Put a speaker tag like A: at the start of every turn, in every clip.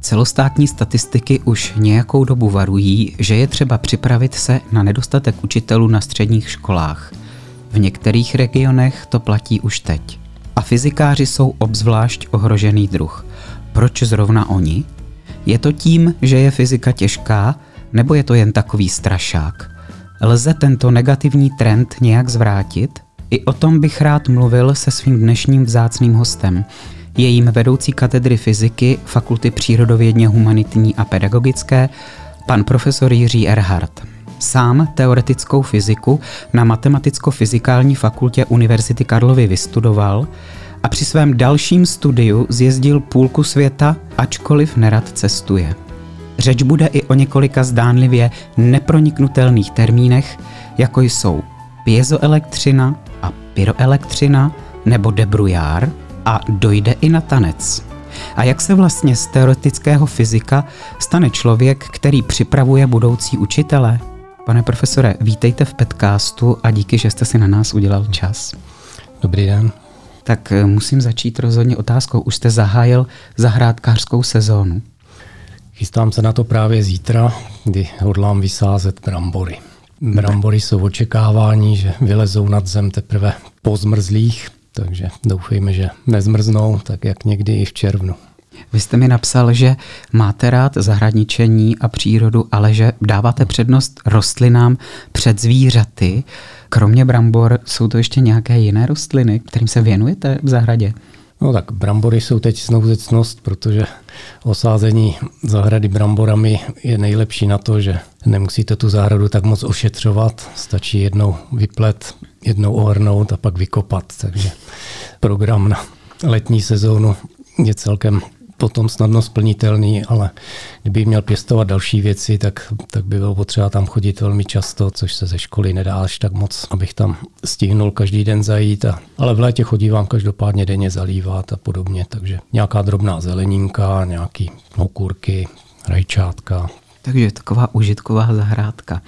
A: Celostátní statistiky už nějakou dobu varují, že je třeba připravit se na nedostatek učitelů na středních školách. V některých regionech to platí už teď. A fyzikáři jsou obzvlášť ohrožený druh. Proč zrovna oni? Je to tím, že je fyzika těžká, nebo je to jen takový strašák? Lze tento negativní trend nějak zvrátit? I o tom bych rád mluvil se svým dnešním vzácným hostem – je jím vedoucí katedry fyziky Fakulty přírodovědně humanitní a pedagogické, pan profesor Jiří Erhardt. Sám teoretickou fyziku na Matematicko-fyzikální fakultě Univerzity Karlovy vystudoval a při svém dalším studiu zjezdil půlku světa, ačkoliv nerad cestuje. Řeč bude i o několika zdánlivě neproniknutelných termínech, jako jsou piezoelektřina a pyroelektřina nebo debrujár – a dojde i na tanec. A jak se vlastně z teoretického fyzika stane člověk, který připravuje budoucí učitele? Pane profesore, vítejte v podcastu a díky, že jste si na nás udělal čas.
B: Dobrý den.
A: Tak eh, musím začít rozhodně otázkou. Už jste zahájil zahrádkářskou sezónu.
B: Chystám se na to právě zítra, kdy hodlám vysázet brambory. Brambory jsou očekávání, že vylezou nad zem teprve po zmrzlých takže doufejme, že nezmrznou, tak jak někdy i v červnu.
A: Vy jste mi napsal, že máte rád zahradničení a přírodu, ale že dáváte přednost rostlinám před zvířaty. Kromě brambor jsou to ještě nějaké jiné rostliny, kterým se věnujete v zahradě?
B: No tak brambory jsou teď snouzecnost, protože osázení zahrady bramborami je nejlepší na to, že nemusíte tu zahradu tak moc ošetřovat, stačí jednou vyplet, jednou ohrnout a pak vykopat. Takže program na letní sezónu je celkem potom snadno splnitelný, ale kdyby měl pěstovat další věci, tak, tak by bylo potřeba tam chodit velmi často, což se ze školy nedá až tak moc, abych tam stihnul každý den zajít. A, ale v létě chodívám každopádně denně zalívat a podobně, takže nějaká drobná zeleninka, nějaký okurky, rajčátka.
A: Takže taková užitková zahrádka.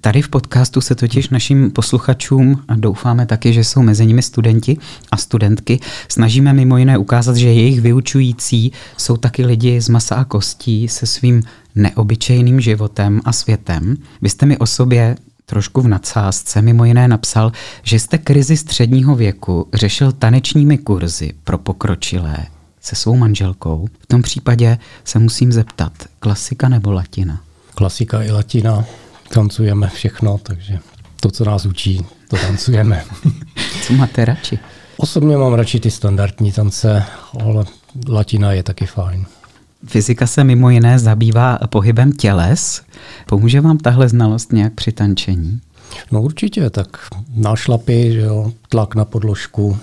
A: Tady v podcastu se totiž našim posluchačům, a doufáme taky, že jsou mezi nimi studenti a studentky, snažíme mimo jiné ukázat, že jejich vyučující jsou taky lidi z masa a kostí se svým neobyčejným životem a světem. Vy jste mi o sobě trošku v nadsázce mimo jiné napsal, že jste krizi středního věku řešil tanečními kurzy pro pokročilé se svou manželkou. V tom případě se musím zeptat, klasika nebo latina?
B: Klasika i latina tancujeme všechno, takže to, co nás učí, to tancujeme.
A: co máte radši?
B: Osobně mám radši ty standardní tance, ale latina je taky fajn.
A: Fyzika se mimo jiné zabývá pohybem těles. Pomůže vám tahle znalost nějak při tančení?
B: No určitě, tak nášlapy, jo, tlak na podložku,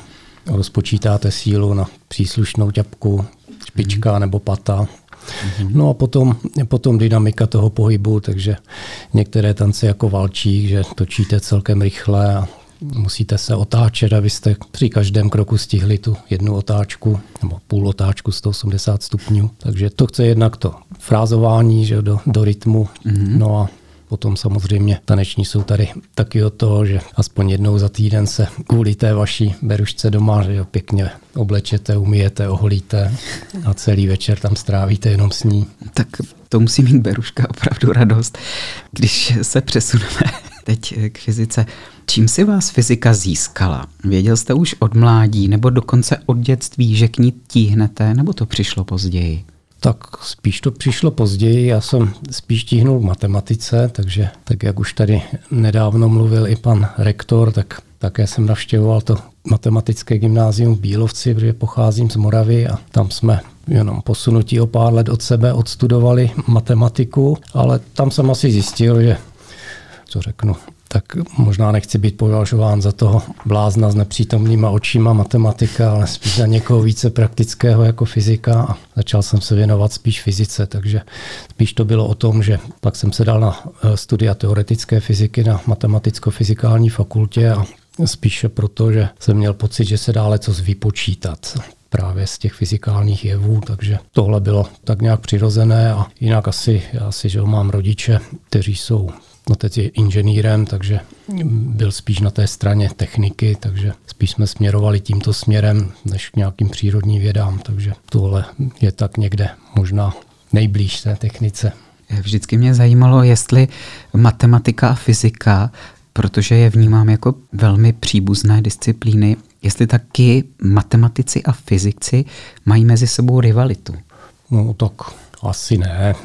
B: rozpočítáte sílu na příslušnou ťapku, špička hmm. nebo pata, Mm-hmm. No a potom, potom dynamika toho pohybu, takže některé tance jako valčík, že točíte celkem rychle a musíte se otáčet, abyste při každém kroku stihli tu jednu otáčku nebo půl otáčku 180 stupňů. Takže to chce jednak to frázování že do, do rytmu. Mm-hmm. No a Potom samozřejmě taneční jsou tady taky o to, že aspoň jednou za týden se kvůli té vaší berušce doma že jo, pěkně oblečete, umijete, oholíte a celý večer tam strávíte jenom s ní.
A: Tak to musí mít beruška opravdu radost. Když se přesuneme teď k fyzice, čím si vás fyzika získala? Věděl jste už od mládí nebo dokonce od dětství, že k ní tíhnete, nebo to přišlo později?
B: Tak spíš to přišlo později, já jsem spíš tíhnul v matematice, takže tak jak už tady nedávno mluvil i pan rektor, tak také jsem navštěvoval to matematické gymnázium v Bílovci, protože pocházím z Moravy a tam jsme jenom posunutí o pár let od sebe odstudovali matematiku, ale tam jsem asi zjistil, že co řeknu, tak možná nechci být považován za toho blázna s nepřítomnýma očima matematika, ale spíš za někoho více praktického jako fyzika. A začal jsem se věnovat spíš fyzice, takže spíš to bylo o tom, že pak jsem se dal na eh, studia teoretické fyziky na matematicko-fyzikální fakultě a spíše proto, že jsem měl pocit, že se dále co vypočítat právě z těch fyzikálních jevů, takže tohle bylo tak nějak přirozené a jinak asi, asi že mám rodiče, kteří jsou Otec je inženýrem, takže byl spíš na té straně techniky, takže spíš jsme směrovali tímto směrem než k nějakým přírodním vědám, takže tohle je tak někde možná nejblíž té technice.
A: Vždycky mě zajímalo, jestli matematika a fyzika, protože je vnímám jako velmi příbuzné disciplíny, jestli taky matematici a fyzici mají mezi sebou rivalitu.
B: No tak asi ne.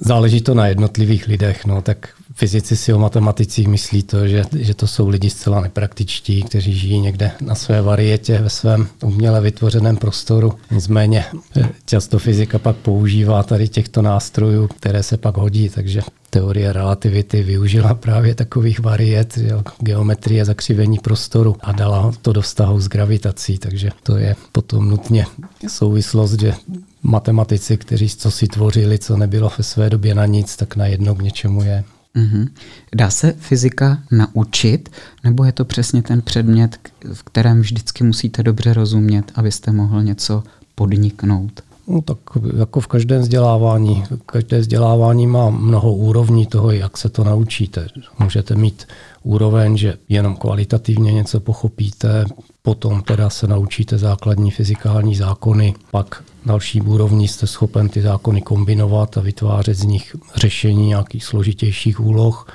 B: Záleží to na jednotlivých lidech. No, tak fyzici si o matematicích myslí to, že, že to jsou lidi zcela nepraktičtí, kteří žijí někde na své varietě ve svém uměle vytvořeném prostoru. Nicméně eh, často fyzika pak používá tady těchto nástrojů, které se pak hodí, takže teorie relativity využila právě takových variet, geometrie zakřivení prostoru a dala to do vztahu s gravitací, takže to je potom nutně souvislost, že matematici, kteří co si tvořili, co nebylo ve své době na nic, tak najednou k něčemu je.
A: Mm-hmm. Dá se fyzika naučit, nebo je to přesně ten předmět, v kterém vždycky musíte dobře rozumět, abyste mohl něco podniknout?
B: No, tak jako v každém vzdělávání. Každé vzdělávání má mnoho úrovní toho, jak se to naučíte. Můžete mít úroveň, že jenom kvalitativně něco pochopíte, potom teda se naučíte základní fyzikální zákony, pak další úrovni jste schopen ty zákony kombinovat a vytvářet z nich řešení nějakých složitějších úloh.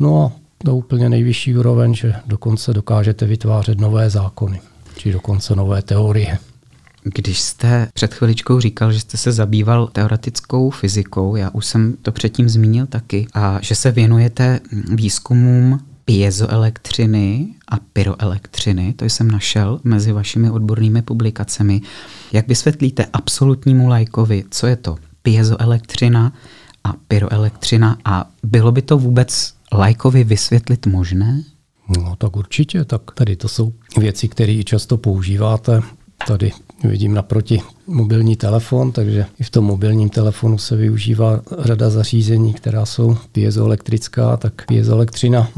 B: No a do úplně nejvyšší úroveň, že dokonce dokážete vytvářet nové zákony, či dokonce nové teorie.
A: Když jste před chviličkou říkal, že jste se zabýval teoretickou fyzikou, já už jsem to předtím zmínil taky, a že se věnujete výzkumům piezoelektřiny a pyroelektřiny, to jsem našel mezi vašimi odbornými publikacemi. Jak vysvětlíte absolutnímu lajkovi, co je to piezoelektřina a pyroelektřina a bylo by to vůbec lajkovi vysvětlit možné?
B: No tak určitě, tak tady to jsou věci, které často používáte. Tady vidím naproti mobilní telefon, takže i v tom mobilním telefonu se využívá řada zařízení, která jsou piezoelektrická, tak piezoelektřina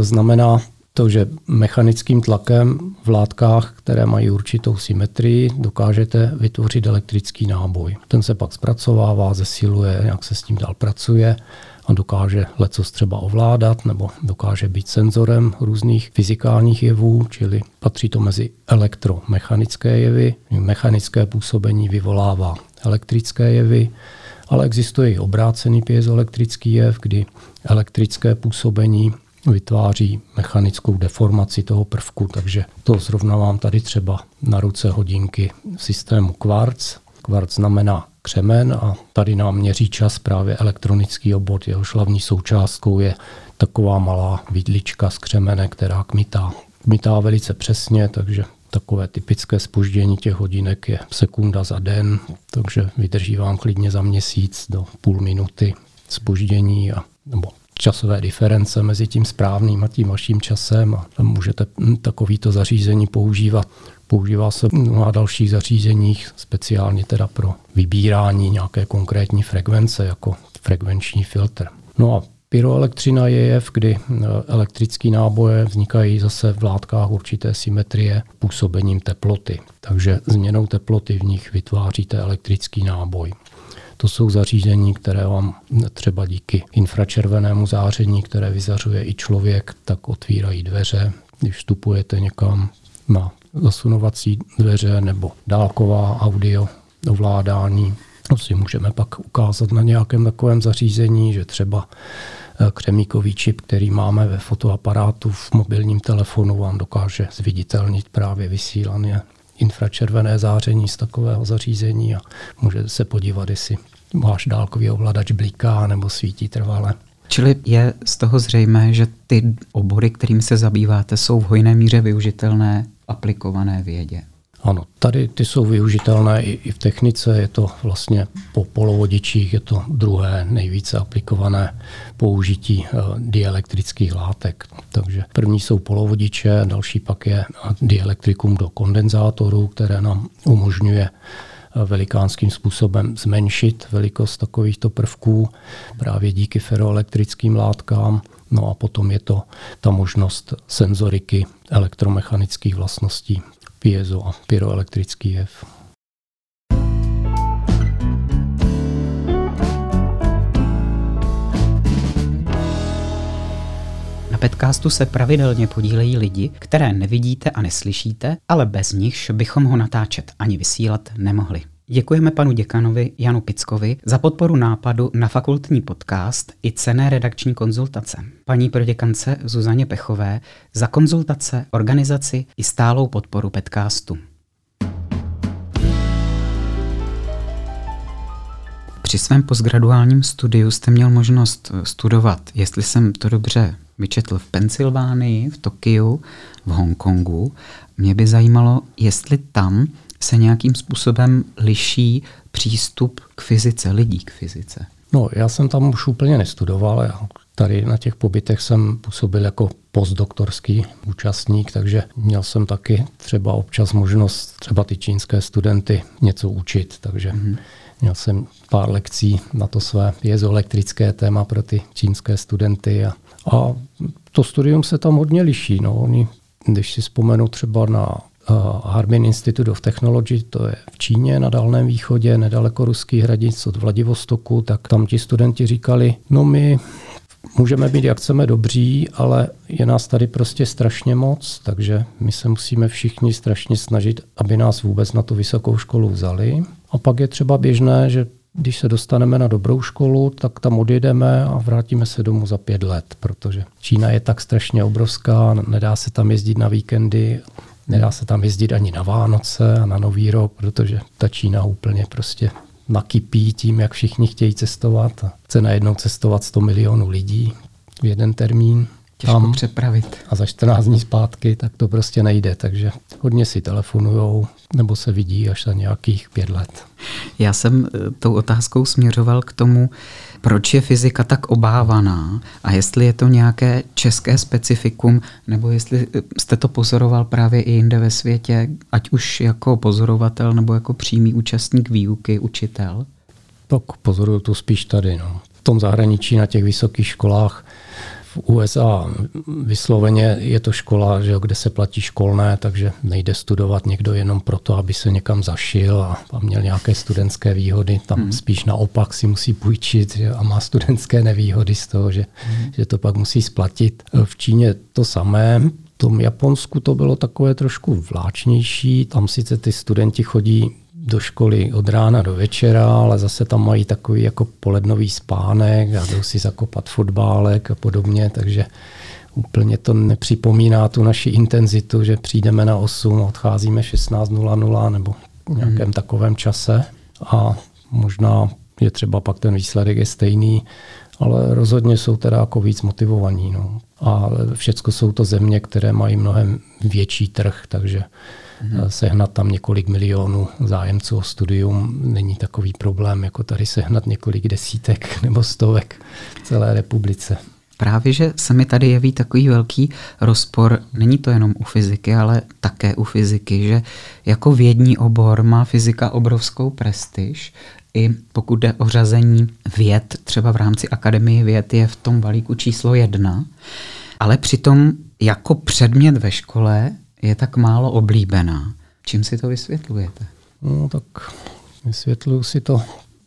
B: znamená to, že mechanickým tlakem v látkách, které mají určitou symetrii, dokážete vytvořit elektrický náboj. Ten se pak zpracovává, zesiluje, jak se s tím dál pracuje a dokáže lecos třeba ovládat nebo dokáže být senzorem různých fyzikálních jevů, čili patří to mezi elektromechanické jevy. Mechanické působení vyvolává elektrické jevy, ale existuje i obrácený piezoelektrický jev, kdy elektrické působení vytváří mechanickou deformaci toho prvku, takže to zrovna mám tady třeba na ruce hodinky v systému Quartz. Quartz znamená křemen a tady nám měří čas právě elektronický obvod. Jeho hlavní součástkou je taková malá vidlička z křemene, která kmitá. Kmitá velice přesně, takže takové typické spoždění těch hodinek je sekunda za den, takže vydrží vám klidně za měsíc do půl minuty spoždění a, nebo časové diference mezi tím správným a tím vaším časem a můžete takovýto zařízení používat. Používá se na dalších zařízeních, speciálně teda pro vybírání nějaké konkrétní frekvence jako frekvenční filtr. No a Pyroelektřina je jev, kdy e, elektrické náboje vznikají zase v látkách určité symetrie působením teploty. Takže změnou teploty v nich vytváříte elektrický náboj. To jsou zařízení, které vám třeba díky infračervenému záření, které vyzařuje i člověk, tak otvírají dveře. Když vstupujete někam na zasunovací dveře nebo dálková audio ovládání, to si můžeme pak ukázat na nějakém takovém zařízení, že třeba eh, křemíkový čip, který máme ve fotoaparátu v mobilním telefonu, vám dokáže zviditelnit právě vysílané infračervené záření z takového zařízení a můžete se podívat, jestli váš dálkový ovladač bliká nebo svítí trvale.
A: Čili je z toho zřejmé, že ty obory, kterými se zabýváte, jsou v hojné míře využitelné aplikované vědě.
B: Ano, tady ty jsou využitelné i, v technice, je to vlastně po polovodičích, je to druhé nejvíce aplikované použití uh, dielektrických látek. Takže první jsou polovodiče, další pak je dielektrikum do kondenzátorů, které nám umožňuje eh, velikánským způsobem zmenšit velikost takovýchto prvků právě díky ferroelektrickým látkám. No a potom je to ta možnost senzoriky elektromechanických vlastností piezo a pyroelektrický jev.
A: Na podcastu se pravidelně podílejí lidi, které nevidíte a neslyšíte, ale bez nichž bychom ho natáčet ani vysílat nemohli. Děkujeme panu děkanovi Janu Pickovi za podporu nápadu na fakultní podcast i cené redakční konzultace. Paní proděkance Zuzaně Pechové za konzultace, organizaci i stálou podporu podcastu. Při svém postgraduálním studiu jste měl možnost studovat, jestli jsem to dobře vyčetl, v Pensylvánii, v Tokiu, v Hongkongu. Mě by zajímalo, jestli tam se nějakým způsobem liší přístup k fyzice, lidí k fyzice?
B: No, já jsem tam už úplně nestudoval. Já tady na těch pobytech jsem působil jako postdoktorský účastník, takže měl jsem taky třeba občas možnost třeba ty čínské studenty něco učit, takže mm-hmm. měl jsem pár lekcí na to své piezoelektrické téma pro ty čínské studenty a, a to studium se tam hodně liší. No. Oni, když si vzpomenu třeba na Harbin Institute of Technology, to je v Číně na Dálném východě, nedaleko ruských hranic od Vladivostoku, tak tam ti studenti říkali, no my můžeme být, jak chceme, dobří, ale je nás tady prostě strašně moc, takže my se musíme všichni strašně snažit, aby nás vůbec na tu vysokou školu vzali. A pak je třeba běžné, že když se dostaneme na dobrou školu, tak tam odjedeme a vrátíme se domů za pět let, protože Čína je tak strašně obrovská, nedá se tam jezdit na víkendy Nedá se tam jezdit ani na Vánoce a na Nový rok, protože ta Čína úplně prostě nakypí tím, jak všichni chtějí cestovat. A chce najednou cestovat 100 milionů lidí v jeden termín.
A: Těžko tam přepravit.
B: A za 14 dní zpátky, tak to prostě nejde. Takže hodně si telefonujou nebo se vidí až za nějakých pět let.
A: Já jsem eh, tou otázkou směřoval k tomu, proč je fyzika tak obávaná a jestli je to nějaké české specifikum, nebo jestli eh, jste to pozoroval právě i jinde ve světě, ať už jako pozorovatel nebo jako přímý účastník výuky, učitel?
B: Tak pozoruju to spíš tady. No. V tom zahraničí na těch vysokých školách v USA vysloveně je to škola, že kde se platí školné, takže nejde studovat někdo jenom proto, aby se někam zašil a, a měl nějaké studentské výhody. Tam hmm. spíš naopak si musí půjčit že, a má studentské nevýhody z toho, že, hmm. že to pak musí splatit. V Číně to samé. V tom Japonsku to bylo takové trošku vláčnější. Tam sice ty studenti chodí do školy od rána do večera, ale zase tam mají takový jako polednový spánek a jdou si zakopat fotbálek a podobně, takže úplně to nepřipomíná tu naši intenzitu, že přijdeme na 8 a odcházíme 16.00 nebo v nějakém hmm. takovém čase a možná je třeba pak ten výsledek je stejný, ale rozhodně jsou teda jako víc motivovaní. No. A všechno jsou to země, které mají mnohem větší trh, takže hmm. sehnat tam několik milionů zájemců o studium není takový problém, jako tady sehnat několik desítek nebo stovek v celé republice.
A: Právě, že se mi tady jeví takový velký rozpor, není to jenom u fyziky, ale také u fyziky, že jako vědní obor má fyzika obrovskou prestiž, i pokud jde o řazení věd, třeba v rámci Akademie věd je v tom balíku číslo jedna, ale přitom jako předmět ve škole je tak málo oblíbená. Čím si to vysvětlujete?
B: No tak vysvětluju si to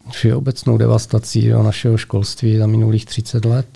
B: všeobecnou devastací do našeho školství za minulých 30 let.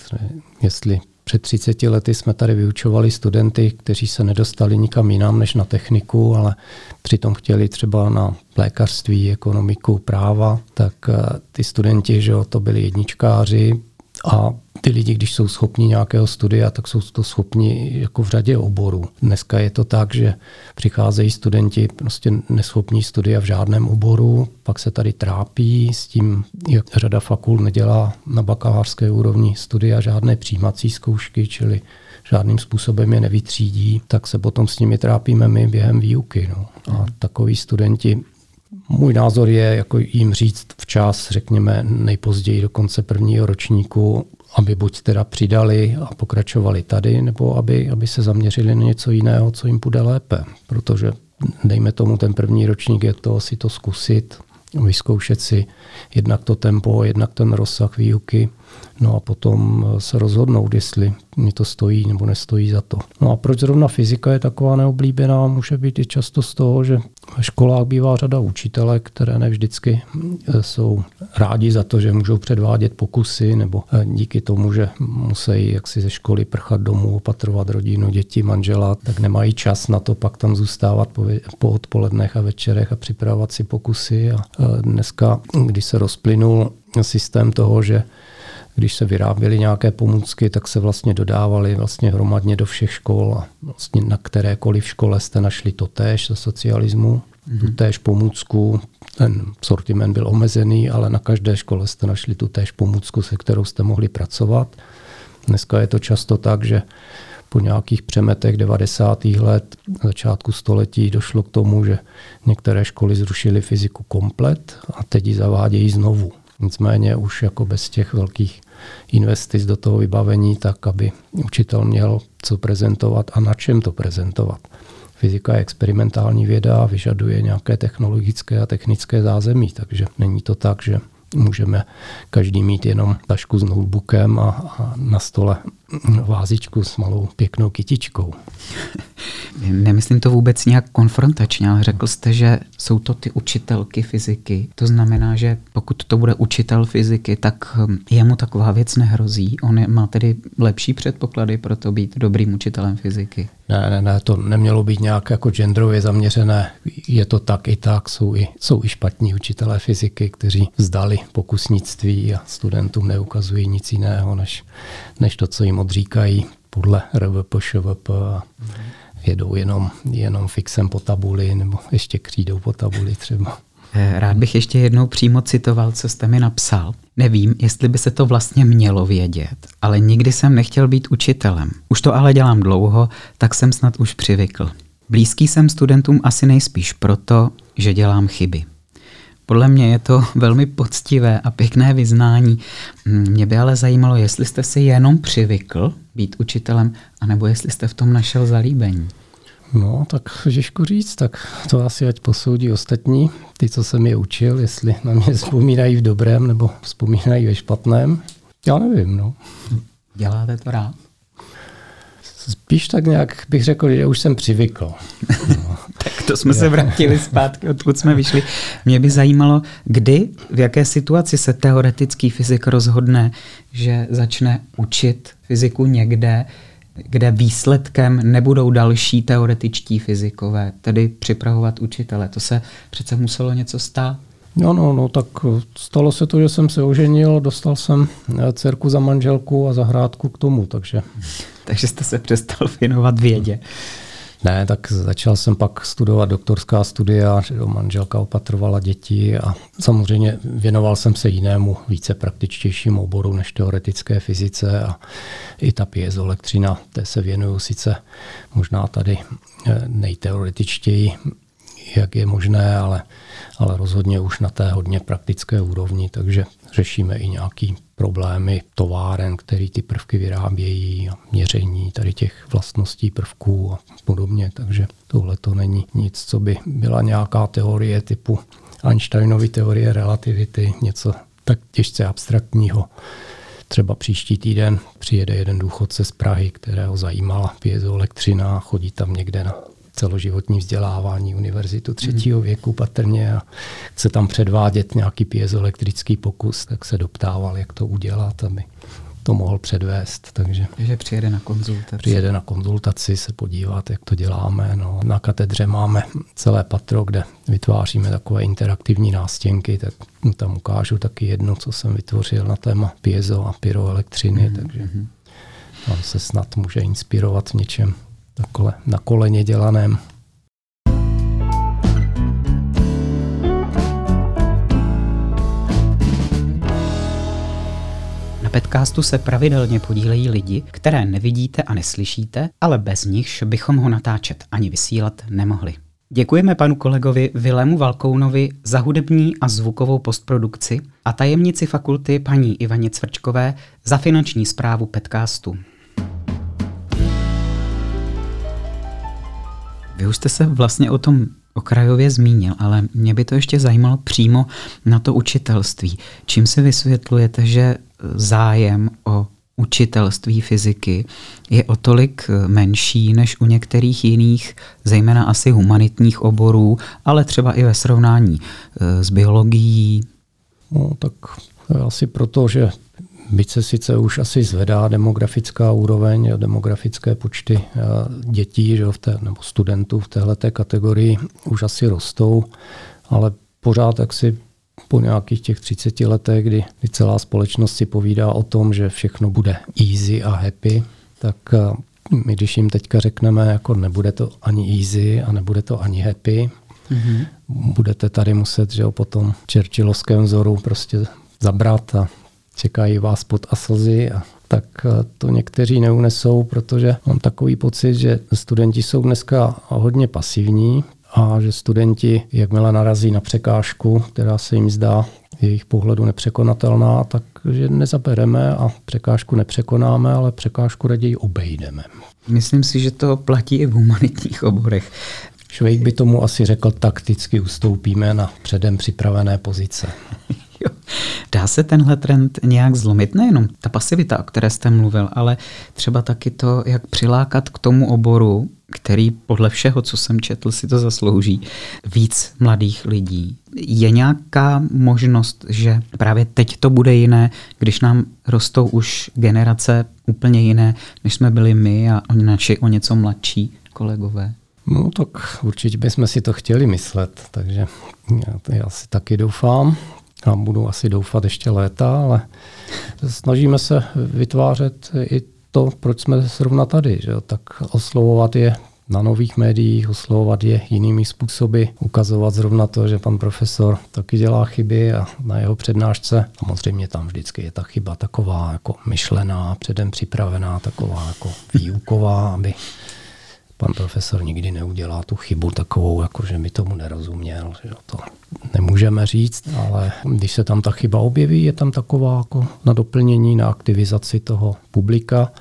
B: Jestli před 30 lety jsme tady vyučovali studenty, kteří se nedostali nikam jinam než na techniku, ale přitom chtěli třeba na lékařství, ekonomiku, práva, tak eh, ty studenti, že to byli jedničkáři, a ty lidi, když jsou schopni nějakého studia, tak jsou to schopni jako v řadě oborů. Dneska je to tak, že přicházejí studenti prostě neschopní studia v žádném oboru, pak se tady trápí s tím, jak řada fakult nedělá na bakalářské úrovni studia žádné přijímací zkoušky, čili žádným způsobem je nevytřídí, tak se potom s nimi trápíme my během výuky. No. A takový studenti můj názor je jako jim říct včas, řekněme nejpozději do konce prvního ročníku, aby buď teda přidali a pokračovali tady, nebo aby, aby se zaměřili na něco jiného, co jim bude lépe. Protože dejme tomu ten první ročník je to si to zkusit, vyzkoušet si jednak to tempo, jednak ten rozsah výuky, no a potom se rozhodnout, jestli mi to stojí nebo nestojí za to. No a proč zrovna fyzika je taková neoblíbená, může být i často z toho, že ve školách bývá řada učitelek, které ne vždycky eh, jsou rádi za to, že můžou předvádět pokusy, nebo eh, díky tomu, že musí jaksi ze školy prchat domů, opatrovat rodinu, děti, manžela, tak nemají čas na to pak tam zůstávat po, po odpolednech a večerech a připravovat si pokusy. A eh, dneska, když se rozplynul systém toho, že když se vyráběly nějaké pomůcky, tak se vlastně dodávaly vlastně hromadně do všech škol a vlastně na kterékoliv škole jste našli to též ze socialismu, mm-hmm. tu též pomůcku. Ten sortiment byl omezený, ale na každé škole jste našli tu též pomůcku, se kterou jste mohli pracovat. Dneska je to často tak, že po nějakých přemetech 90. let, začátku století došlo k tomu, že některé školy zrušily fyziku komplet a teď ji zavádějí znovu. Nicméně už jako bez těch velkých investic do toho vybavení, tak aby učitel měl co prezentovat a na čem to prezentovat. Fyzika je experimentální věda a vyžaduje nějaké technologické a technické zázemí, takže není to tak, že můžeme každý mít jenom tašku s notebookem a, a na stole vázičku s malou pěknou kytičkou.
A: Nemyslím to vůbec nějak konfrontačně, ale řekl jste, že jsou to ty učitelky fyziky. To znamená, že pokud to bude učitel fyziky, tak hm, jemu taková věc nehrozí. On má tedy lepší předpoklady pro to být dobrým učitelem fyziky.
B: Ne, ne, ne, to nemělo být nějak jako genderově zaměřené. Je to tak i tak. Jsou i, jsou i špatní učitelé fyziky, kteří vzdali pokusnictví a studentům neukazují nic jiného, než, než to, co jim odříkají podle RVP, ŠVP a jedou jenom, jenom fixem po tabuli nebo ještě křídou po tabuli třeba.
A: Eh, rád bych ještě jednou přímo citoval, co jste mi napsal. Nevím, jestli by se to vlastně mělo vědět, ale nikdy jsem nechtěl být učitelem. Už to ale dělám dlouho, tak jsem snad už přivykl. Blízký jsem studentům asi nejspíš proto, že dělám chyby. Podle mě je to velmi poctivé a pěkné vyznání. Mě by ale zajímalo, jestli jste si jenom přivykl být učitelem, anebo jestli jste v tom našel zalíbení.
B: No, tak těžko říct, tak to asi ať posoudí ostatní, ty, co jsem je učil, jestli na mě vzpomínají v dobrém nebo vzpomínají ve špatném. Já nevím, no.
A: Děláte to rád?
B: Spíš tak nějak bych řekl, že už jsem přivykl.
A: No. tak to jsme se vrátili zpátky, odkud jsme vyšli. Mě by zajímalo, kdy, v jaké situaci se teoretický fyzik rozhodne, že začne učit fyziku někde, kde výsledkem nebudou další teoretičtí fyzikové, tedy připravovat učitele. To se přece muselo něco stát.
B: No, no, no, tak stalo se to, že jsem se oženil, dostal jsem eh, dcerku za manželku a zahrádku k tomu, takže...
A: takže jste se přestal věnovat vědě.
B: Ne, tak začal jsem pak studovat doktorská studia, že manželka opatrovala děti a samozřejmě věnoval jsem se jinému, více praktičtějšímu oboru než teoretické fyzice a i ta piezoelektřina, té se věnuju sice možná tady eh, nejteoretičtěji, jak je možné, ale, ale rozhodně už na té hodně praktické úrovni, takže řešíme i nějaký problémy továren, který ty prvky vyrábějí a měření tady těch vlastností prvků a podobně. Takže tohle to není nic, co by byla nějaká teorie typu Einsteinovy teorie relativity, něco tak těžce abstraktního. Třeba příští týden přijede jeden důchodce z Prahy, kterého zajímala piezoelektřina, chodí tam někde na celoživotní vzdělávání univerzitu třetího hmm. věku patrně a chce tam předvádět nějaký piezoelektrický pokus, tak se doptával, jak to udělat, aby to mohl předvést. Takže,
A: Takže přijede na konzultaci.
B: Přijede na konzultaci se podívat, jak to děláme. No, na katedře máme celé patro, kde vytváříme takové interaktivní nástěnky, tak tam ukážu taky jedno, co jsem vytvořil na téma piezo a pyroelektřiny, mm-hmm. takže hmm. tam se snad může inspirovat v něčem na, kole, na koleně dělaném.
A: podcastu se pravidelně podílejí lidi, které nevidíte a neslyšíte, ale bez nichž bychom ho natáčet ani vysílat nemohli. Děkujeme panu kolegovi Vilému Valkounovi za hudební a zvukovou postprodukci a tajemnici fakulty paní Ivaně Cvrčkové za finanční zprávu podcastu. Vy už jste se vlastně o tom okrajově zmínil, ale mě by to ještě zajímalo přímo na to učitelství. Čím se vysvětlujete, že zájem o učitelství fyziky je o tolik menší než u některých jiných, zejména asi humanitních oborů, ale třeba i ve srovnání eh, s biologií?
B: No, tak asi proto, že Byť se sice už asi zvedá demografická úroveň a demografické počty eh, dětí že v té, nebo studentů v této kategorii už asi rostou, ale pořád jak si po nějakých těch 30 letech, kdy, kdy celá společnost si povídá o tom, že všechno bude easy a happy, tak eh, my když jim teďka řekneme, jako nebude to ani easy a nebude to ani happy, mm-hmm. budete tady muset, že jo, po tom čerčilovském vzoru prostě zabrat a čekají vás pod a slzy a tak eh, to někteří neunesou, protože mám takový pocit, že studenti jsou dneska hodně pasivní a že studenti, jakmile narazí na překážku, která se jim zdá jejich pohledu nepřekonatelná, takže nezabereme a překážku nepřekonáme, ale překážku raději obejdeme.
A: Myslím si, že to platí i v humanitních oborech.
B: Švejk by tomu asi řekl, takticky ustoupíme na předem připravené pozice.
A: Dá se tenhle trend nějak zlomit? Nejenom ta pasivita, o které jste mluvil, ale třeba taky to, jak přilákat k tomu oboru, který podle všeho, co jsem četl, si to zaslouží, víc mladých lidí. Je nějaká možnost, že právě teď to bude jiné, když nám rostou už generace úplně jiné, než jsme byli my a oni naši o něco mladší kolegové?
B: No tak určitě bychom si to chtěli myslet, takže já, já si taky doufám a budu asi doufat ještě léta, ale snažíme se vytvářet i to, proč jsme zrovna tady. Že? Tak oslovovat je na nových médiích, oslovovat je jinými způsoby, ukazovat zrovna to, že pan profesor taky dělá chyby a na jeho přednášce samozřejmě tam vždycky je ta chyba taková jako myšlená, předem připravená, taková jako výuková, aby pan profesor nikdy neudělá tu chybu takovou, jako že mi tomu nerozuměl. Že to nemůžeme říct, ale když se tam ta chyba objeví, je tam taková jako na doplnění, na aktivizaci toho publika.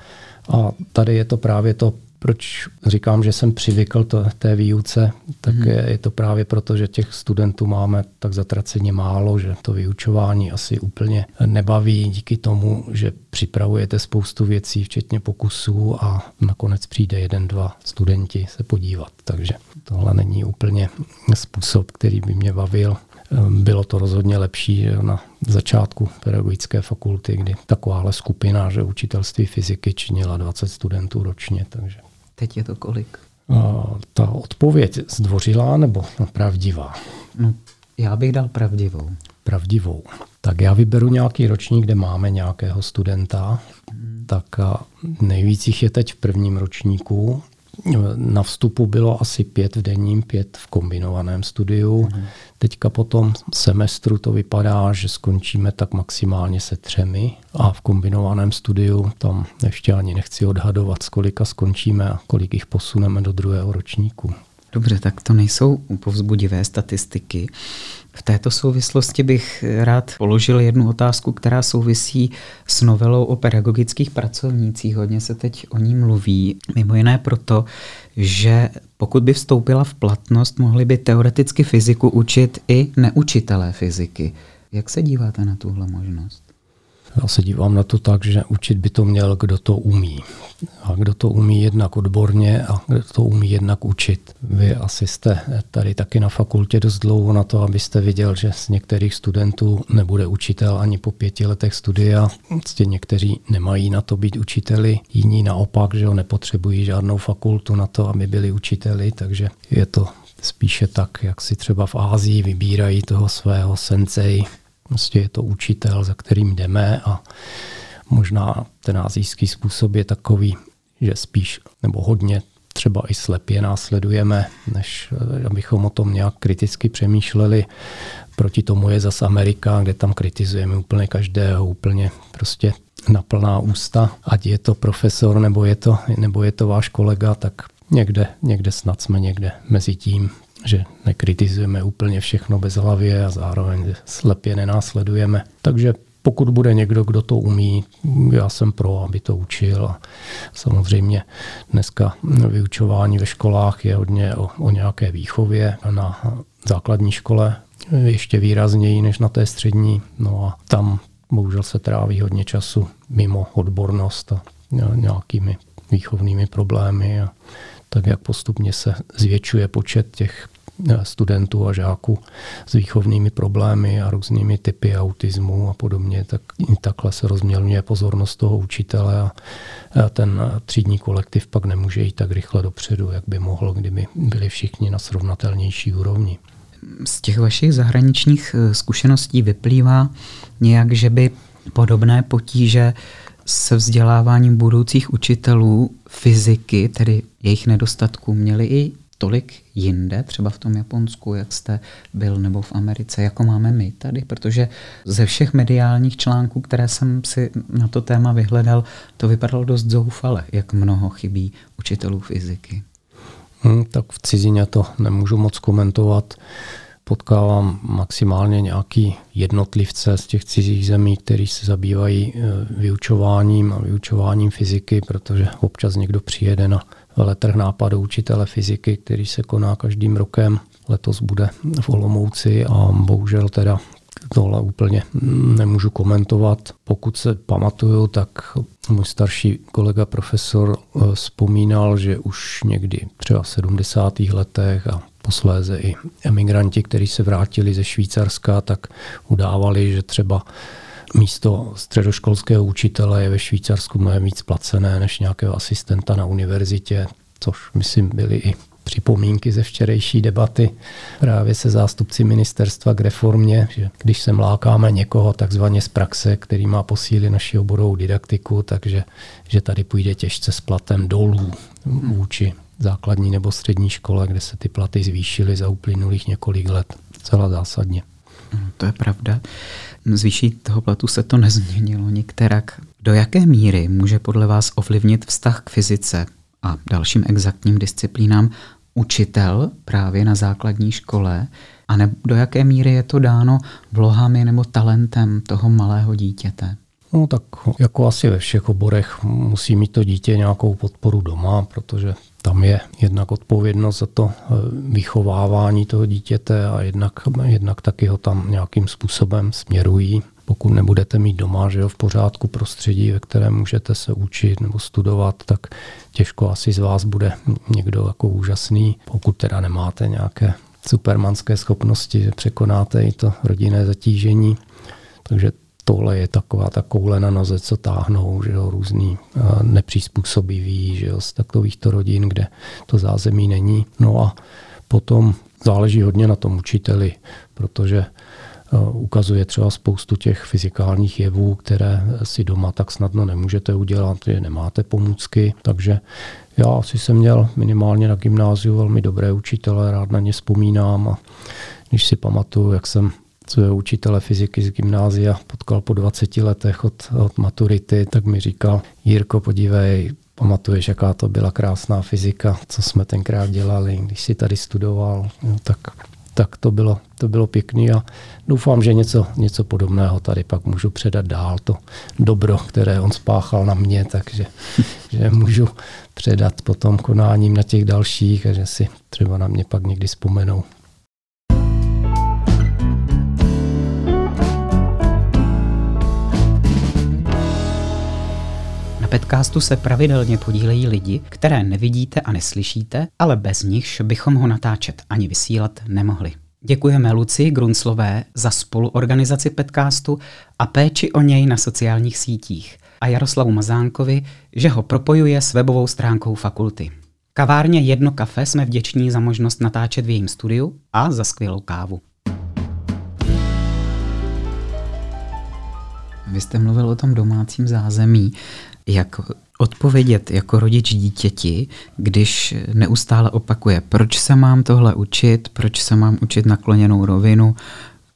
B: A tady je to právě to proč říkám, že jsem přivykl to, té výuce, tak hmm. je, je to právě proto, že těch studentů máme tak zatraceně málo, že to vyučování asi úplně nebaví díky tomu, že připravujete spoustu věcí, včetně pokusů a nakonec přijde jeden, dva studenti se podívat. Takže tohle není úplně způsob, který by mě bavil. Bylo to rozhodně lepší na začátku pedagogické fakulty, kdy takováhle skupina, že učitelství fyziky činila 20 studentů ročně, takže
A: Teď je to kolik?
B: Ta odpověď zdvořilá nebo pravdivá?
A: No, já bych dal pravdivou.
B: Pravdivou. Tak já vyberu nějaký ročník, kde máme nějakého studenta. Hmm. Tak nejvíc jich je teď v prvním ročníku na vstupu bylo asi pět v denním, pět v kombinovaném studiu. Mm. Teďka po tom semestru to vypadá, že skončíme tak maximálně se třemi a v kombinovaném studiu tam ještě ani nechci odhadovat, s kolika skončíme a kolik jich posuneme do druhého ročníku.
A: Dobře, tak to nejsou povzbudivé statistiky. V této souvislosti bych rád položil jednu otázku, která souvisí s novelou o pedagogických pracovnících. Hodně se teď o ní mluví, mimo jiné proto, že pokud by vstoupila v platnost, mohli by teoreticky fyziku učit i neučitelé fyziky. Jak se díváte na tuhle možnost?
B: Já se dívám na to tak, že učit by to měl, kdo to umí. A kdo to umí jednak odborně a kdo to umí jednak učit. Vy asi jste tady taky na fakultě dost dlouho na to, abyste viděl, že z některých studentů nebude učitel ani po pěti letech studia. Prostě někteří nemají na to být učiteli, jiní naopak, že ho nepotřebují žádnou fakultu na to, aby byli učiteli, takže je to spíše tak, jak si třeba v Ázii vybírají toho svého sensei, Prostě je to učitel, za kterým jdeme a možná ten azijský způsob je takový, že spíš nebo hodně třeba i slepě následujeme, než eh, abychom o tom nějak kriticky přemýšleli. Proti tomu je zase Amerika, kde tam kritizujeme úplně každého, úplně prostě na plná ústa, ať je to profesor nebo je to, nebo je to váš kolega, tak někde, někde snad jsme někde mezi tím, že nekritizujeme úplně všechno bez hlavě a zároveň slepě nenásledujeme. Takže pokud bude někdo, kdo to umí, já jsem pro, aby to učil. A samozřejmě dneska vyučování ve školách je hodně o, o nějaké výchově na základní škole, ještě výrazněji než na té střední. No a tam bohužel se tráví hodně času mimo odbornost a nějakými výchovnými problémy. A tak jak postupně se zvětšuje počet těch studentů a žáků s výchovnými problémy a různými typy autismu a podobně, tak takhle se rozmělňuje pozornost toho učitele a ten třídní kolektiv pak nemůže jít tak rychle dopředu, jak by mohl, kdyby byli všichni na srovnatelnější úrovni.
A: Z těch vašich zahraničních eh, zkušeností vyplývá nějak, že by podobné potíže se vzděláváním budoucích učitelů fyziky, tedy jejich nedostatků, měli i tolik jinde, třeba v tom Japonsku, jak jste byl, nebo v Americe, jako máme my tady, protože ze všech mediálních článků, které jsem si na to téma vyhledal, to vypadalo dost zoufale, jak mnoho chybí učitelů fyziky.
B: Hmm, tak v cizině to nemůžu moc komentovat. Potkávám maximálně nějaký jednotlivce z těch cizích zemí, kteří se zabývají eh, vyučováním a vyučováním fyziky, protože občas někdo přijede na veletrh nápadů učitele fyziky, který se koná každým rokem. Letos bude v Olomouci a bohužel teda tohle úplně nemůžu komentovat. Pokud se pamatuju, tak můj starší kolega profesor eh, vzpomínal, že už někdy třeba v 70. letech a posléze i emigranti, kteří se vrátili ze Švýcarska, tak udávali, že třeba místo středoškolského učitele je ve Švýcarsku mnohem víc placené než nějakého asistenta na univerzitě, což myslím byly i připomínky ze včerejší debaty právě se zástupci ministerstva k reformě, že když se mlákáme někoho takzvaně z praxe, který má posílit naši oborovou didaktiku, takže že tady půjde těžce s platem dolů vůči základní nebo střední škole, kde se ty platy zvýšily za uplynulých několik let. Celá zásadně.
A: To je pravda. Zvýší toho platu se to nezměnilo některak. Do jaké míry může podle vás ovlivnit vztah k fyzice a dalším exaktním disciplínám učitel právě na základní škole a do jaké míry je to dáno vlohami nebo talentem toho malého dítěte?
B: No tak jako asi ve všech oborech musí mít to dítě nějakou podporu doma, protože tam je jednak odpovědnost za to eh, vychovávání toho dítěte a jednak, jednak taky ho tam nějakým způsobem směrují. Pokud nebudete mít doma že jo, v pořádku prostředí, ve kterém můžete se učit nebo studovat, tak těžko asi z vás bude někdo jako úžasný. Pokud teda nemáte nějaké supermanské schopnosti, překonáte i to rodinné zatížení. Takže tohle je taková ta koule na noze, co táhnou, že jo, různý nepřizpůsobivý, že jo, z takovýchto rodin, kde to zázemí není. No a potom záleží hodně na tom učiteli, protože ukazuje třeba spoustu těch fyzikálních jevů, které si doma tak snadno nemůžete udělat, že nemáte pomůcky, takže já asi jsem měl minimálně na gymnáziu velmi dobré učitele, rád na ně vzpomínám a když si pamatuju, jak jsem svého učitele fyziky z gymnázia potkal po 20 letech od, od maturity, tak mi říkal, Jirko, podívej, pamatuješ, jaká to byla krásná fyzika, co jsme tenkrát dělali, když si tady studoval, no, tak, tak to bylo, to bylo pěkný a doufám, že něco, něco podobného tady pak můžu předat dál, to dobro, které on spáchal na mě, takže že můžu předat potom konáním na těch dalších a že si třeba na mě pak někdy vzpomenou.
A: Podcastu se pravidelně podílejí lidi, které nevidíte a neslyšíte, ale bez nichž bychom ho natáčet ani vysílat nemohli. Děkujeme Luci Grunslové za spoluorganizaci podcastu a péči o něj na sociálních sítích a Jaroslavu Mazánkovi, že ho propojuje s webovou stránkou fakulty. Kavárně Jedno kafe jsme vděční za možnost natáčet v jejím studiu a za skvělou kávu. Vy jste mluvil o tom domácím zázemí jak odpovědět jako rodič dítěti, když neustále opakuje, proč se mám tohle učit, proč se mám učit nakloněnou rovinu,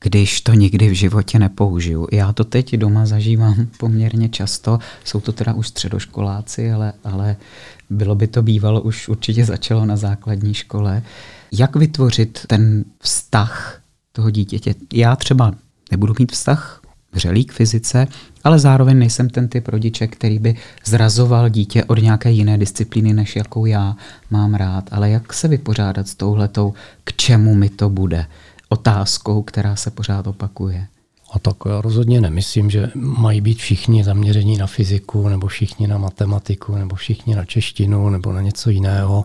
A: když to nikdy v životě nepoužiju. Já to teď doma zažívám poměrně často, jsou to teda už středoškoláci, ale, ale bylo by to bývalo, už určitě začalo na základní škole. Jak vytvořit ten vztah toho dítěte? Já třeba nebudu mít vztah vřelý k fyzice, ale zároveň nejsem ten typ rodiče, který by zrazoval dítě od nějaké jiné disciplíny, než jakou já mám rád. Ale jak se vypořádat s touhletou, k čemu mi to bude? Otázkou, která se pořád opakuje.
B: A tak já rozhodně nemyslím, že mají být všichni zaměření na fyziku, nebo všichni na matematiku, nebo všichni na češtinu, nebo na něco jiného,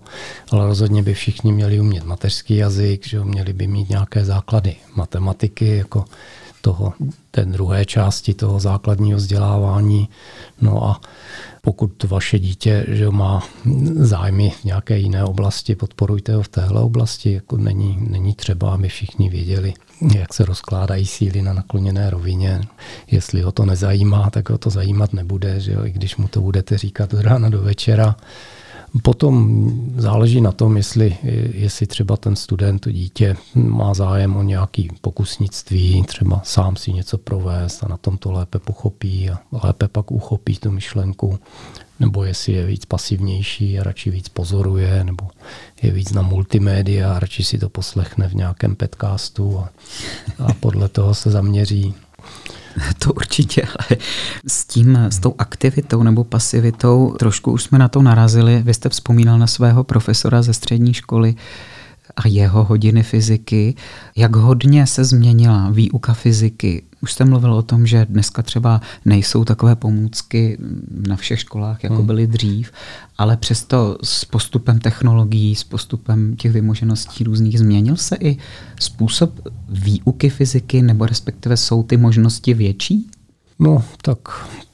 B: ale rozhodně by všichni měli umět mateřský jazyk, že měli by mít nějaké základy matematiky, jako toho, té druhé části toho základního vzdělávání. No a pokud vaše dítě že má zájmy v nějaké jiné oblasti, podporujte ho v téhle oblasti. Jako není, není třeba, aby všichni věděli, jak se rozkládají síly na nakloněné rovině. Jestli ho to nezajímá, tak ho to zajímat nebude, že jo? i když mu to budete říkat od rána do večera. Potom záleží na tom, jestli, jestli třeba ten student, to dítě má zájem o nějaký pokusnictví, třeba sám si něco provést a na tom to lépe pochopí a lépe pak uchopí tu myšlenku, nebo jestli je víc pasivnější a radši víc pozoruje, nebo je víc na multimédia a radši si to poslechne v nějakém podcastu a, a podle toho se zaměří.
A: To určitě, ale s tím, s tou aktivitou nebo pasivitou, trošku už jsme na to narazili. Vy jste vzpomínal na svého profesora ze střední školy, a jeho hodiny fyziky. Jak hodně se změnila výuka fyziky? Už jste mluvil o tom, že dneska třeba nejsou takové pomůcky na všech školách, jako hmm. byly dřív, ale přesto s postupem technologií, s postupem těch vymožeností různých změnil se i způsob výuky fyziky, nebo respektive jsou ty možnosti větší?
B: No, tak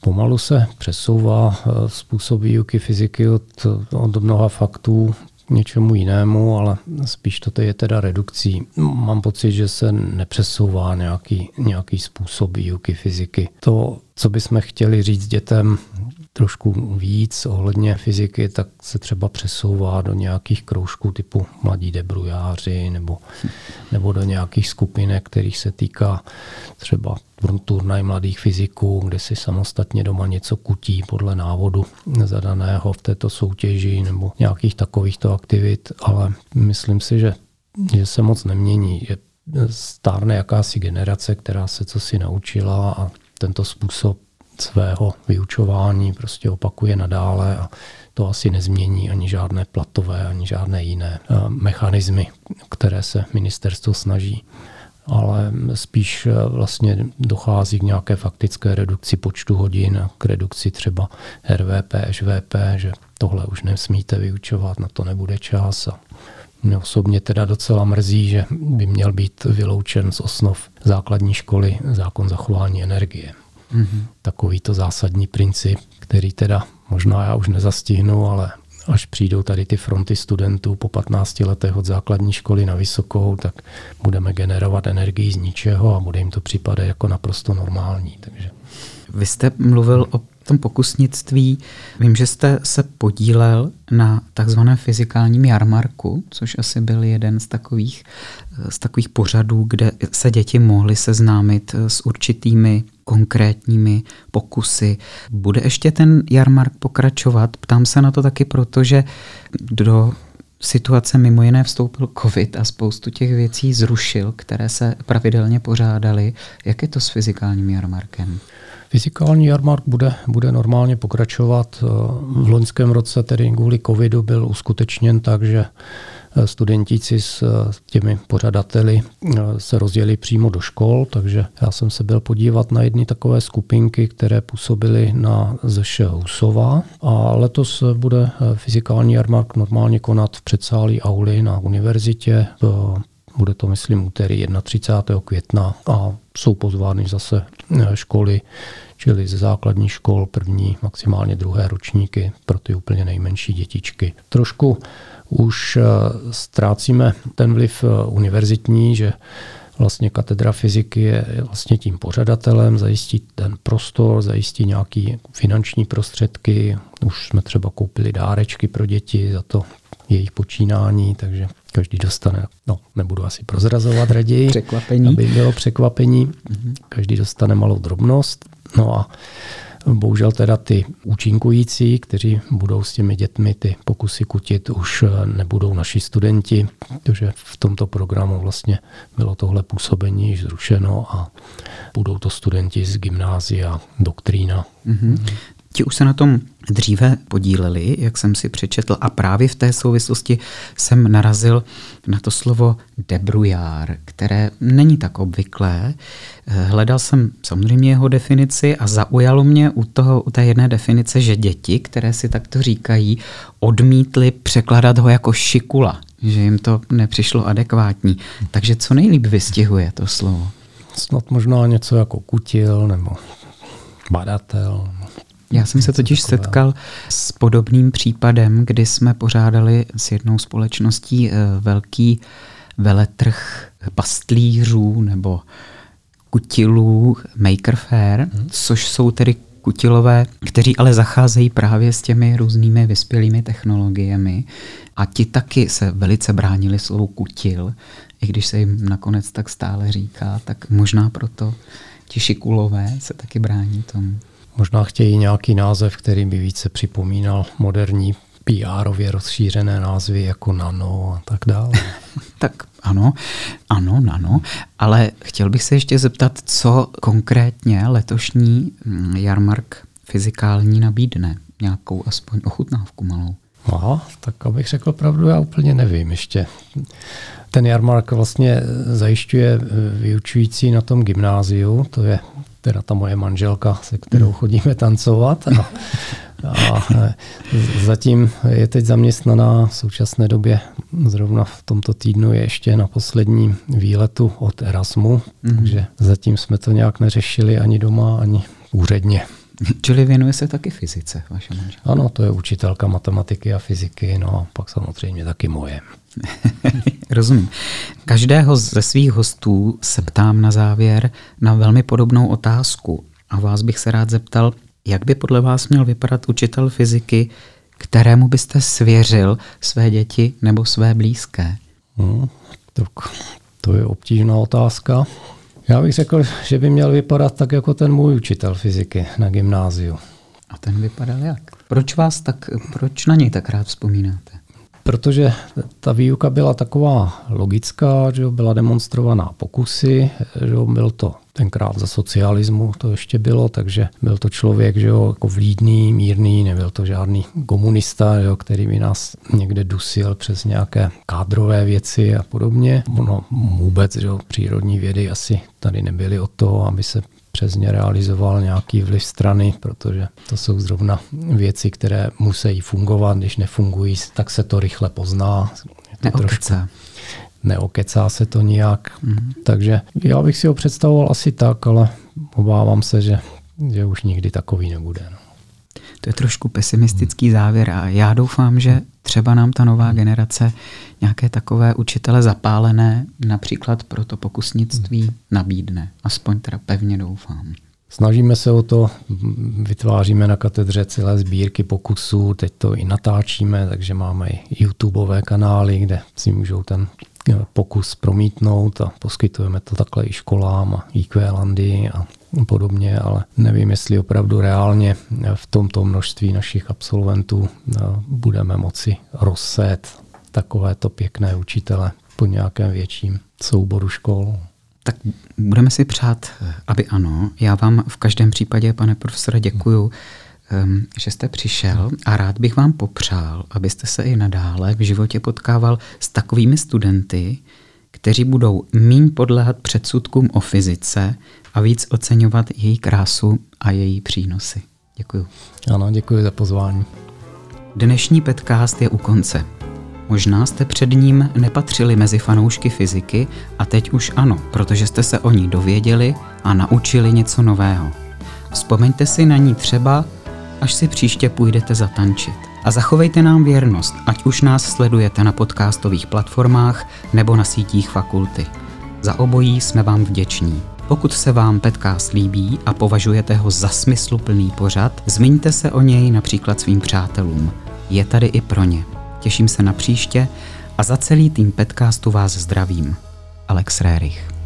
B: pomalu se přesouvá eh, způsob výuky fyziky od, od mnoha faktů něčemu jinému, ale spíš to je teda redukcí. Mám pocit, že se nepřesouvá nějaký, nějaký způsob výuky fyziky. To, co bychom chtěli říct dětem, trošku víc ohledně fyziky, tak se třeba přesouvá do nějakých kroužků typu mladí debrujáři nebo, nebo do nějakých skupinek, kterých se týká třeba turnaj mladých fyziků, kde si samostatně doma něco kutí podle návodu zadaného v této soutěži nebo nějakých takovýchto aktivit, ale myslím si, že, že se moc nemění. Je stárne jakási generace, která se co si naučila a tento způsob svého vyučování prostě opakuje nadále a to asi nezmění ani žádné platové, ani žádné jiné eh, mechanismy, které se ministerstvo snaží ale spíš eh, vlastně dochází k nějaké faktické redukci počtu hodin, k redukci třeba RVP, ŽVP, že tohle už nesmíte vyučovat, na to nebude čas. A mě osobně teda docela mrzí, že by měl být vyloučen z osnov základní školy zákon zachování energie. Mm-hmm. Takový to zásadní princip, který teda možná já už nezastihnu, ale až přijdou tady ty fronty studentů po 15 letech od základní školy na vysokou, tak budeme generovat energii z ničeho a bude jim to připadat jako naprosto normální. Takže.
A: Vy jste mluvil o tom pokusnictví. Vím, že jste se podílel na takzvaném fyzikálním jarmarku, což asi byl jeden z takových, z takových pořadů, kde se děti mohly seznámit s určitými konkrétními pokusy. Bude ještě ten jarmark pokračovat? Ptám se na to taky, protože do situace mimo jiné vstoupil covid a spoustu těch věcí zrušil, které se pravidelně pořádaly. Jak je to s fyzikálním jarmarkem?
B: Fyzikální jarmark bude, bude normálně pokračovat. V loňském roce, tedy kvůli covidu, byl uskutečněn tak, že studentíci s těmi pořadateli se rozdělili přímo do škol, takže já jsem se byl podívat na jedny takové skupinky, které působily na ZŠ Husova a letos bude fyzikální jarmark normálně konat v předsálí auly na univerzitě. Bude to, myslím, úterý 31. května a jsou pozvány zase školy, čili ze základní škol první, maximálně druhé ročníky pro ty úplně nejmenší dětičky. Trošku už eh, ztrácíme ten vliv eh, univerzitní, že vlastně katedra fyziky je vlastně tím pořadatelem, zajistí ten prostor, zajistí nějaké finanční prostředky. Už jsme třeba koupili dárečky pro děti za to, jejich počínání, takže každý dostane, no nebudu asi prozrazovat raději,
A: překvapení.
B: aby bylo překvapení, mm-hmm. každý dostane malou drobnost, no a Bohužel teda ty účinkující, kteří budou s těmi dětmi ty pokusy kutit, už nebudou naši studenti, protože v tomto programu vlastně bylo tohle působení již zrušeno a budou to studenti z gymnázia, doktrína. Mm-hmm.
A: Ti už se na tom dříve podíleli, jak jsem si přečetl, a právě v té souvislosti jsem narazil na to slovo debrujár, které není tak obvyklé. Hledal jsem samozřejmě jeho definici a zaujalo mě u, toho, u té jedné definice, že děti, které si takto říkají, odmítly překladat ho jako šikula, že jim to nepřišlo adekvátní. Takže co nejlíp vystihuje to slovo?
B: Snad možná něco jako kutil nebo badatel.
A: Já jsem se totiž setkal s podobným případem, kdy jsme pořádali s jednou společností eh, velký veletrh pastlířů nebo kutilů Maker Fair, hmm. což jsou tedy kutilové, kteří ale zacházejí právě s těmi různými vyspělými technologiemi a ti taky se velice bránili slovu kutil, i když se jim nakonec tak stále říká, tak možná proto ti šikulové se taky brání tomu.
B: Možná chtějí nějaký název, který by více připomínal moderní PR-ově rozšířené názvy jako nano a tak dále.
A: tak ano, ano, nano, ale chtěl bych se ještě zeptat, co konkrétně letošní mm, jarmark fyzikální nabídne. Nějakou aspoň ochutnávku malou.
B: Aha, tak abych řekl pravdu, já úplně nevím ještě. Ten jarmark vlastně zajišťuje vyučující na tom gymnáziu, to je teda ta moje manželka, se kterou hmm. chodíme tancovat. A, a zatím je teď zaměstnaná v současné době, zrovna v tomto týdnu je ještě na posledním výletu od Erasmu, mm. takže zatím jsme to nějak neřešili ani doma, ani úředně.
A: Čili věnuje se taky fyzice, vaše manželka?
B: Ano, to je učitelka matematiky a fyziky, no a pak samozřejmě taky moje.
A: Rozumím. Každého ze svých hostů se ptám na závěr na velmi podobnou otázku. A vás bych se rád zeptal, jak by podle vás měl vypadat učitel fyziky, kterému byste svěřil své děti nebo své blízké? Hmm,
B: tak to je obtížná otázka. Já bych řekl, že by měl vypadat tak jako ten můj učitel fyziky na gymnáziu.
A: A ten vypadal jak? Proč vás tak, proč na něj tak rád vzpomínáte?
B: Protože ta výuka byla taková logická, že byla demonstrovaná pokusy, že byl to tenkrát za socialismu to ještě bylo, takže byl to člověk, že jo, jako vlídný, mírný, nebyl to žádný komunista, že jo, který by nás někde dusil přes nějaké kádrové věci a podobně. Ono vůbec, že jo, přírodní vědy asi tady nebyly o to, aby se přes ně realizoval nějaký vliv strany, protože to jsou zrovna věci, které musí fungovat. Když nefungují, tak se to rychle pozná.
A: Neokecá.
B: neokecá se to nijak. Mm. Takže já bych si ho představoval asi tak, ale obávám se, že, že už nikdy takový nebude. No.
A: To je trošku pesimistický závěr a já doufám, že třeba nám ta nová generace nějaké takové učitele zapálené, například pro to pokusnictví, nabídne. Aspoň teda pevně doufám.
B: Snažíme se o to, vytváříme na katedře celé sbírky pokusů, teď to i natáčíme, takže máme i YouTubeové kanály, kde si můžou ten pokus promítnout a poskytujeme to takhle i školám a IQ Landy a podobně, ale nevím, jestli opravdu reálně v tomto množství našich absolventů eh, budeme moci rozset takovéto pěkné učitele po nějakém větším souboru škol.
A: Tak budeme si přát, aby ano. Já vám v každém případě, pane profesore, děkuju, ehm, že jste přišel a rád bych vám popřál, abyste se i nadále v životě potkával s takovými studenty, kteří budou míň podléhat předsudkům o fyzice a víc oceňovat její krásu a její přínosy. Děkuji.
B: Ano, děkuji za pozvání.
A: Dnešní podcast je u konce. Možná jste před ním nepatřili mezi fanoušky fyziky a teď už ano, protože jste se o ní dověděli a naučili něco nového. Vzpomeňte si na ní třeba, až si příště půjdete zatančit. A zachovejte nám věrnost, ať už nás sledujete na podcastových platformách nebo na sítích fakulty. Za obojí jsme vám vděční. Pokud se vám podcast líbí a považujete ho za smysluplný pořad, zmiňte se o něj například svým přátelům. Je tady i pro ně. těším se na příště a za celý tým podcastu vás zdravím. Alex Rérich.